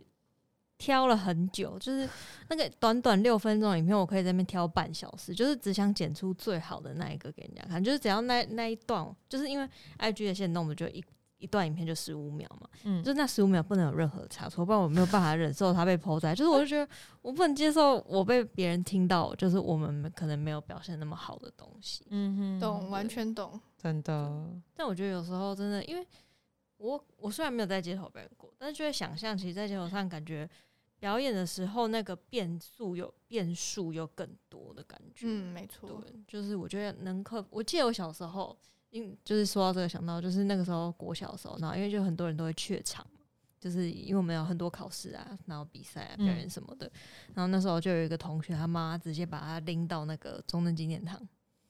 挑了很久，就是那个短短六分钟的影片，我可以在那边挑半小时，就是只想剪出最好的那一个给人家看，就是只要那那一段，就是因为 IG 的线动，我们就一一段影片就十五秒嘛，嗯就是那十五秒不能有任何差错，不然我没有办法忍受它被抛在。就是我就觉得我不能接受我被别人听到，就是我们可能没有表现那么好的东西。嗯哼，懂，完全懂。真的，但我觉得有时候真的，因为我我虽然没有在街头表演过，但是就会想象，其实，在街头上感觉表演的时候，那个变数有变数有更多的感觉。嗯，没错。对，就是我觉得能克。我记得我小时候，因就是说到这个，想到就是那个时候国小的时候，然后因为就很多人都会怯场，就是因为我们有很多考试啊，然后比赛啊、表演什么的。然后那时候就有一个同学，他妈直接把他拎到那个中正纪念堂，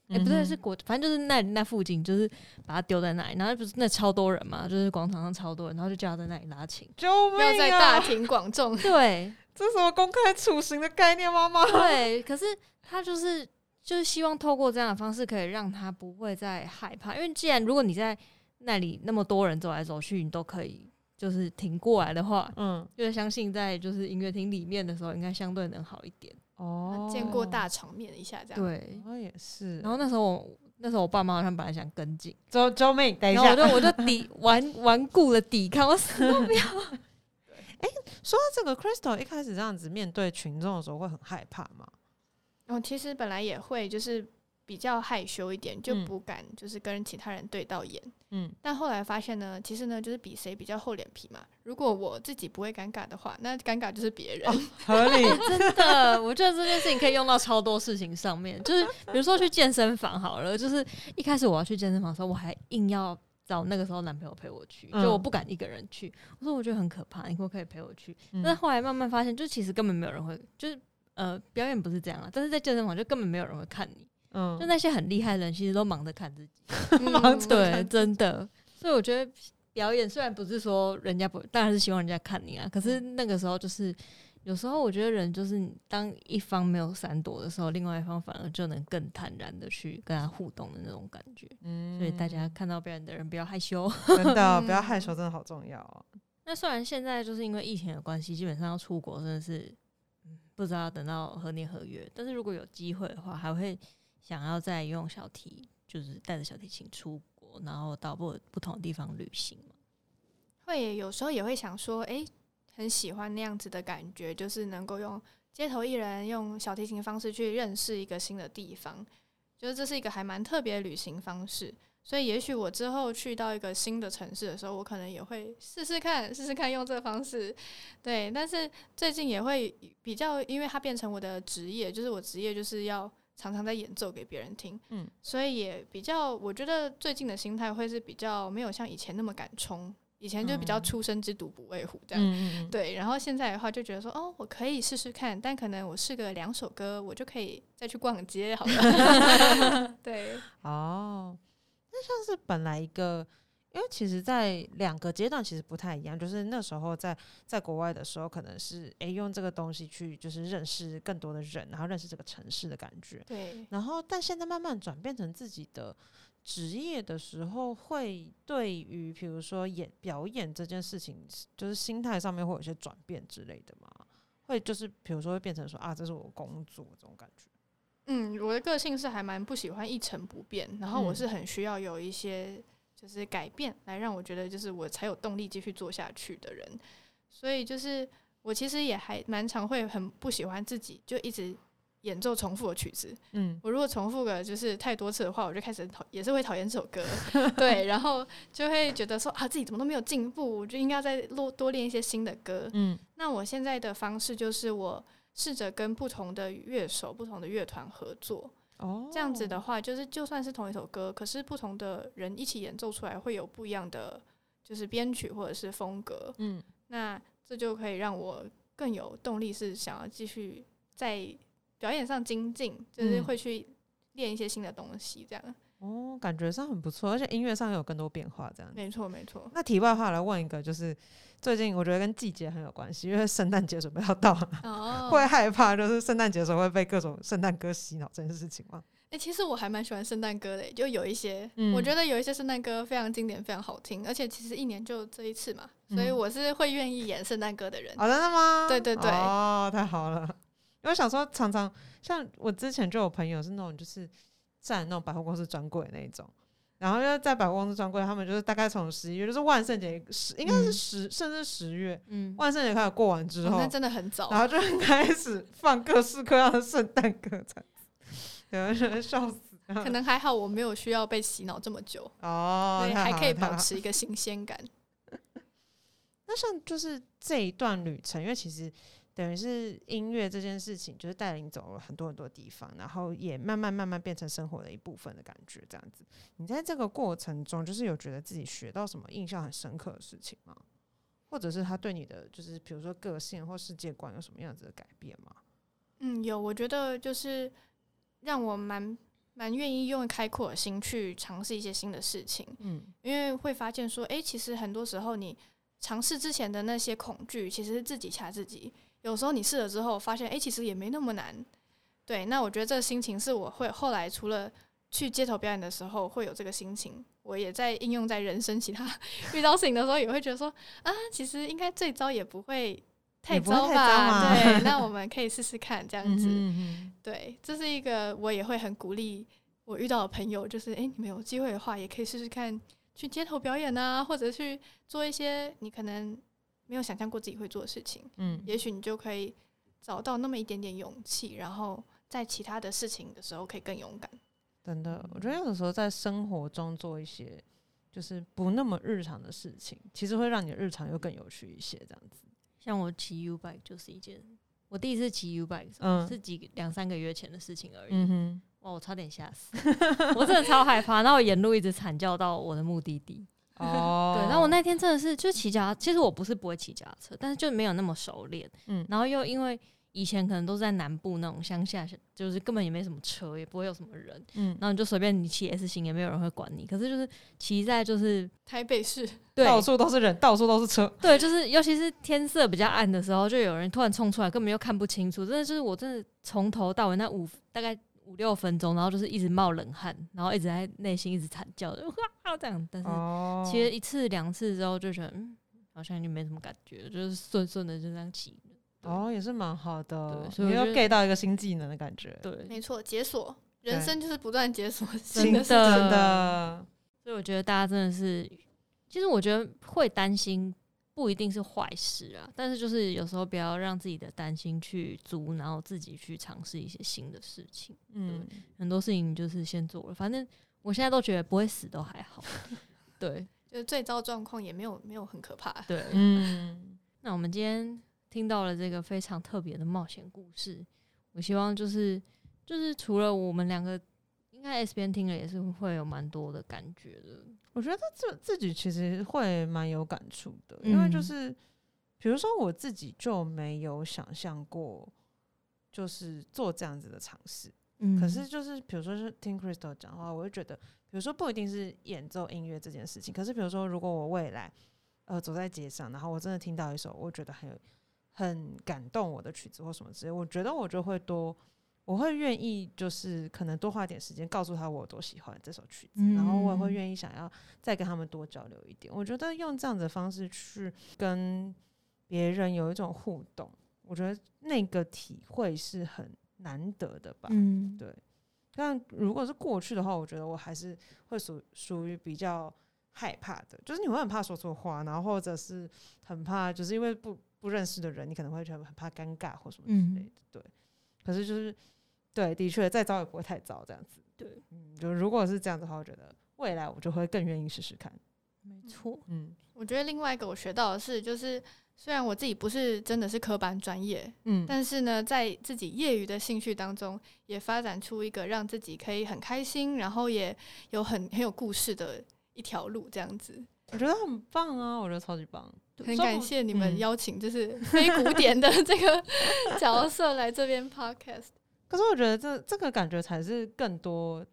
哎、不对，是国，反正就是那那附近，就是把他丢在那里，然后不是那超多人嘛，就是广场上超多人，然后就叫他在那里拉琴。救命要在大啊！庭广众，对这是什么公开处刑的概念，妈妈？对，可是他就是就是希望透过这样的方式，可以让他不会再害怕，因为既然如果你在那里那么多人走来走去，你都可以就是挺过来的话，嗯，就是相信在就是音乐厅里面的时候，应该相对能好一点。哦，见过大场面一下这样。对，哦，也是。然后那时候我那时候我爸妈他们本来想跟进，周周妹！等一下，我就我就抵 顽顽固的抵抗，我死都不要。说到这个，Crystal 一开始这样子面对群众的时候会很害怕吗？哦，其实本来也会，就是比较害羞一点，就嗯不敢就是跟其他人对到眼。嗯，但后来发现呢，其实呢就是比谁比较厚脸皮嘛。如果我自己不会尴尬的话，那尴尬就是别人。合理。真的，我觉得这件事情可以用到超多事情上面，就是比如说去健身房好了，就是一开始我要去健身房的时候，我还硬要找那个时候男朋友陪我去，嗯就我不敢一个人去，我说我觉得很可怕，你可不可以陪我去？嗯但是后来慢慢发现，就其实根本没有人会，就是呃表演不是这样啊，但是在健身房就根本没有人会看你，嗯就那些很厉害的人其实都忙着看自己，忙着对，真的，所以我觉得。表演虽然不是说人家不，当然是希望人家看你啊。可是那个时候就是，有时候我觉得人就是你当一方没有闪躲的时候，另外一方反而就能更坦然的去跟他互动的那种感觉。嗯所以大家看到表演的人不要害羞。真的不要嗯 害羞，真的好重要哦。那虽然现在就是因为疫情的关系，基本上要出国真的是，嗯，不知道等到何年何月。但是如果有机会的话，还会想要再用小提，就是带着小提琴出国，然后到不不同的地方旅行嘛。会有时候也会想说，诶，很喜欢那样子的感觉，就是能够用街头艺人用小提琴方式去认识一个新的地方，就是这是一个还蛮特别的旅行方式。所以，也许我之后去到一个新的城市的时候，我可能也会试试看，试试看用这个方式。对，但是最近也会比较，因为它变成我的职业，就是我职业就是要常常在演奏给别人听，嗯，所以也比较，我觉得最近的心态会是比较没有像以前那么敢冲，以前就比较嗯出生之犊不畏虎这样。嗯嗯对，然后现在的话就觉得说，哦，我可以试试看，但可能我试个两首歌，我就可以再去逛街好了。对，哦，那像是本来一个，因为其实，在两个阶段其实不太一样，就是那时候在在国外的时候，可能是诶用这个东西去就是认识更多的人，然后认识这个城市的感觉，对，然后但现在慢慢转变成自己的职业的时候，会对于比如说演表演这件事情，就是心态上面会有些转变之类的嘛？会就是比如说会变成说啊，这是我工作这种感觉。嗯，我的个性是还蛮不喜欢一成不变，然后我嗯是很需要有一些就是改变，来让我觉得就是我才有动力继续做下去的人。所以就是我其实也还蛮常会很不喜欢自己就一直演奏重复的曲子。嗯我如果重复个就是太多次的话，我就开始讨也是会讨厌这首歌，对，然后就会觉得说啊自己怎么都没有进步，我就应该再多多练一些新的歌。嗯那我现在的方式就是我试着跟不同的乐手、不同的乐团合作，哦，这样子的话，就是就算是同一首歌，可是不同的人一起演奏出来，会有不一样的就是编曲或者是风格。嗯那这就可以让我更有动力，是想要继续在表演上精进，就是嗯会去练一些新的东西，这样。哦，感觉上很不错，而且音乐上有更多变化，这样。没错，没错。那题外话来问一个，就是最近我觉得跟季节很有关系，因为圣诞节准备要到了，哦，会害怕就是圣诞节的时候会被各种圣诞歌洗脑这件事情吗？哎、其实我还蛮喜欢圣诞歌的，就有一些，嗯我觉得有一些圣诞歌非常经典，非常好听，而且其实一年就这一次嘛，所以嗯我是会愿意演圣诞歌的人。哦，真的吗？对对对哦，太好了。因为我想说，常常像我之前就有朋友是那种就是占那种百货公司专柜那一种，然后就在百货公司专柜，他们就是大概从十一月，就是万圣节十，应该是嗯十、甚至十月，嗯，万圣节开始过完之后，哦那真的很早然，后就开始放各式各样的圣诞歌，这样子，有人觉得笑死。可能还好我没有需要被洗脑这么久，哦，对，还可以保持一个新鲜感。那像就是这一段旅程，因为其实等于是音乐这件事情，就是带领走了很多很多地方，然后也慢慢慢慢变成生活的一部分的感觉，这样子。你在这个过程中，就是有觉得自己学到什么印象很深刻的事情吗？或者是他对你的就是比如说个性或世界观有什么样子的改变吗？嗯，有，我觉得就是让我蛮蛮愿意用开阔的心去尝试一些新的事情，嗯因为会发现说，诶，其实很多时候你尝试之前的那些恐惧，其实是自己吓自己。有时候你试了之后，发现，诶，其实也没那么难。对，那我觉得这个心情是我会后来除了去街头表演的时候会有这个心情，我也在应用在人生其他遇到事情的时候，也会觉得说，啊，其实应该最糟也不会太糟吧？糟对，那我们可以试试看这样子。嗯对，这是一个我也会很鼓励我遇到的朋友，就是诶，你们有机会的话，也可以试试看去街头表演啊，或者去做一些你可能没有想象过自己会做的事情，嗯也许你就可以找到那么一点点勇气，然后在其他的事情的时候可以更勇敢。真的，我觉得有的时候在生活中做一些就是不那么日常的事情，其实会让你的日常又更有趣一些。这样子，像我骑 U bike 就是一件，我第一次骑 U bike 嗯是几两三个月前的事情而已。嗯哼，哇，我差点吓死，我真的超害怕。然后我沿路一直惨叫到我的目的地。哦 对，然后我那天真的是就骑脚踏，其实我不是不会骑脚踏车，但是就没有那么熟练。嗯然后又因为以前可能都是在南部那种乡下，就是根本也没什么车，也不会有什么人，嗯，然后你就随便你骑 S 型，也没有人会管你。可是就是骑在就是台北市对到处都是人，到处都是车，对，就是尤其是天色比较暗的时候，就有人突然冲出来，根本又看不清楚。真的就是我真的从头到尾那五大概五六分钟，然后就是一直冒冷汗，然后一直在内心一直惨叫，就 哇这样。但是其实一次两次之后，就觉得嗯，好像就没什么感觉，就是顺顺的就这样骑。哦，也是蛮好的对，所以你又我觉得 get 到一个新技能的感觉，对，没错，解锁人生就是不断解锁新的事真情。的，所以我觉得大家真的是，其实我觉得会担心不一定是坏事啊，但是就是有时候不要让自己的担心去阻挠自己去尝试一些新的事情。嗯，很多事情就是先做了，反正我现在都觉得不会死都还好。对就是最糟状况也没有没有很可怕。对，嗯，那我们今天听到了这个非常特别的冒险故事，我希望就是就是除了我们两个，应该 S 边听了也是会有蛮多的感觉的。我觉得自自己其实会蛮有感触的，因为就嗯是比如说我自己就没有想象过，就是做这样子的尝试。嗯可是就是比如说是听 Crystal 讲话，我就觉得，比如说不一定是演奏音乐这件事情，可是比如说如果我未来呃走在街上，然后我真的听到一首我觉得很有很感动我的曲子或什么之类，我觉得我就会多。我会愿意，就是可能多花点时间告诉他我有多喜欢这首曲子，然后我也会嗯愿意想要再跟他们多交流一点。我觉得用这样子的方式去跟别人有一种互动，我觉得那个体会是很难得的吧。嗯，对，但如果是过去的话，我觉得我还是会属属于比较害怕的，就是你会很怕说错话，然后或者是很怕，就是因为不不认识的人，你可能会觉得很怕尴尬或什么之类的。对，可是就是对，的确再糟也不会太糟这样子。对，嗯，就如果是这样子的话，我觉得未来我就会更愿意试试看。没错。嗯我觉得另外一个我学到的是，就是虽然我自己不是真的是科班专业，嗯，但是呢，在自己业余的兴趣当中，也发展出一个让自己可以很开心，然后也有很很有故事的一条路，这样子。我觉得很棒啊，我觉得超级棒。很感谢你们嗯邀请，就是非古典的这个 角色来这边 podcast。可是我觉得这这个感觉才是更多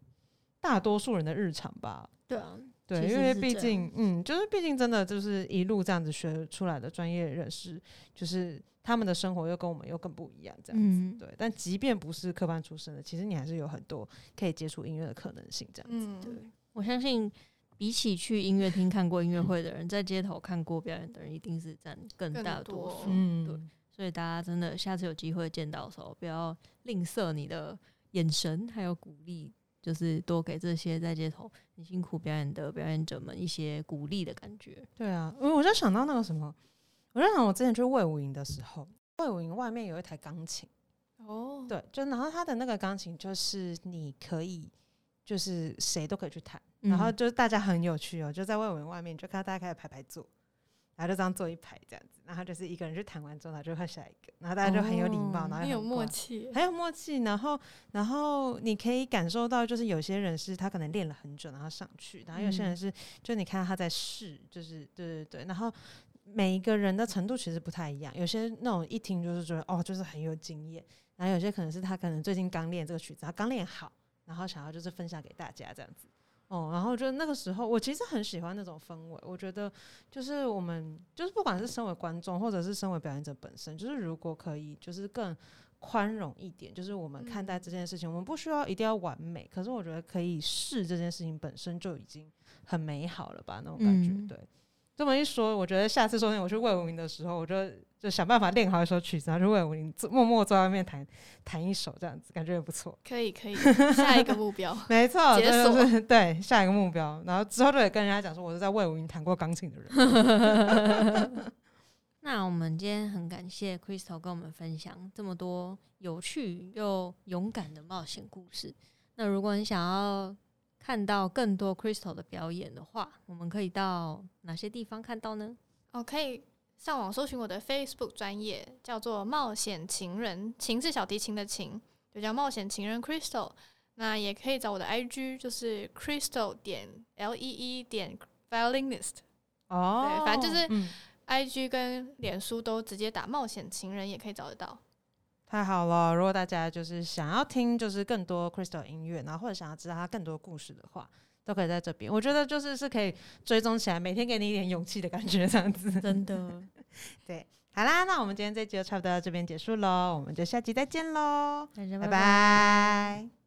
大多数人的日常吧。对啊，对，因为毕竟，嗯，就是毕竟真的就是一路这样子学出来的专业人士，就是他们的生活又跟我们又更不一样，这样子。嗯，对，但即便不是科班出身的，其实你还是有很多可以接触音乐的可能性，这样子。嗯，对，我相信比起去音乐厅看过音乐会的人，在街头看过表演的人，一定是占更更大多多数。嗯，对所以大家真的下次有机会见到的时候，不要吝啬你的眼神还有鼓励，就是多给这些在街头很辛苦表演的表演者们一些鼓励的感觉。对啊，因为我就想到那个什么，我就想我之前去魏武营的时候，魏武营外面有一台钢琴。哦，对，就然后他的那个钢琴就是你可以，就是谁都可以去弹，嗯然后就是大家很有趣哦，就在外文外面就看到大家开始排排坐，然后就这样坐一排这样子，然后就是一个人去弹完之后，然后就换下一个，然后大家就很有礼貌，哦然后很有默。契。很有默契，然后，然后你可以感受到，就是有些人是他可能练了很久，然后上去，然后有些人嗯是，就你看他在试，就是对对对，然后每一个人的程度其实不太一样，有些那种一听就是觉得哦，就是很有经验，然后有些可能是他可能最近刚练这个曲子，他刚练好，然后想要就是分享给大家这样子。哦，然后就那个时候，我其实很喜欢那种氛围。我觉得，就是我们，就是不管是身为观众，或者是身为表演者本身，就是如果可以，就是更宽容一点，就是我们看待这件事情，我们不需要一定要完美，可是我觉得可以试这件事情本身就已经很美好了吧，那种感觉。嗯对，这么一说，我觉得下次说不定我去魏武营的时候，我就就想办法练好一首曲子，然后去魏武营坐默默坐在外面弹弹一首，这样子感觉也不错。可以可以，下一个目标。没错，解锁是对下一个目标。然后之后就得跟人家讲说，我是在魏武营弹过钢琴的人。那我们今天很感谢 Crystal 跟我们分享这么多有趣又勇敢的冒险故事。那如果你想要看到更多 Crystal 的表演的话，我们可以到哪些地方看到呢？哦，可以上网搜寻我的 Facebook 专业，叫做冒险情人，情是小提琴的情，就叫冒险情人 Crystal。那也可以找我的 IG，就是 Crystal 点 L E E 点 Violinist。哦，对反正就是嗯 IG 跟脸书都直接打冒险情人，也可以找得到。太好了！如果大家就是想要听就是更多 Crystal 音乐，然后或者想要知道他更多故事的话，都可以在这边。我觉得就是是可以追踪起来，每天给你一点勇气的感觉，这样子。真的，对好啦，那我们今天这集就差不多到这边结束喽，我们就下集再见喽，拜拜拜拜。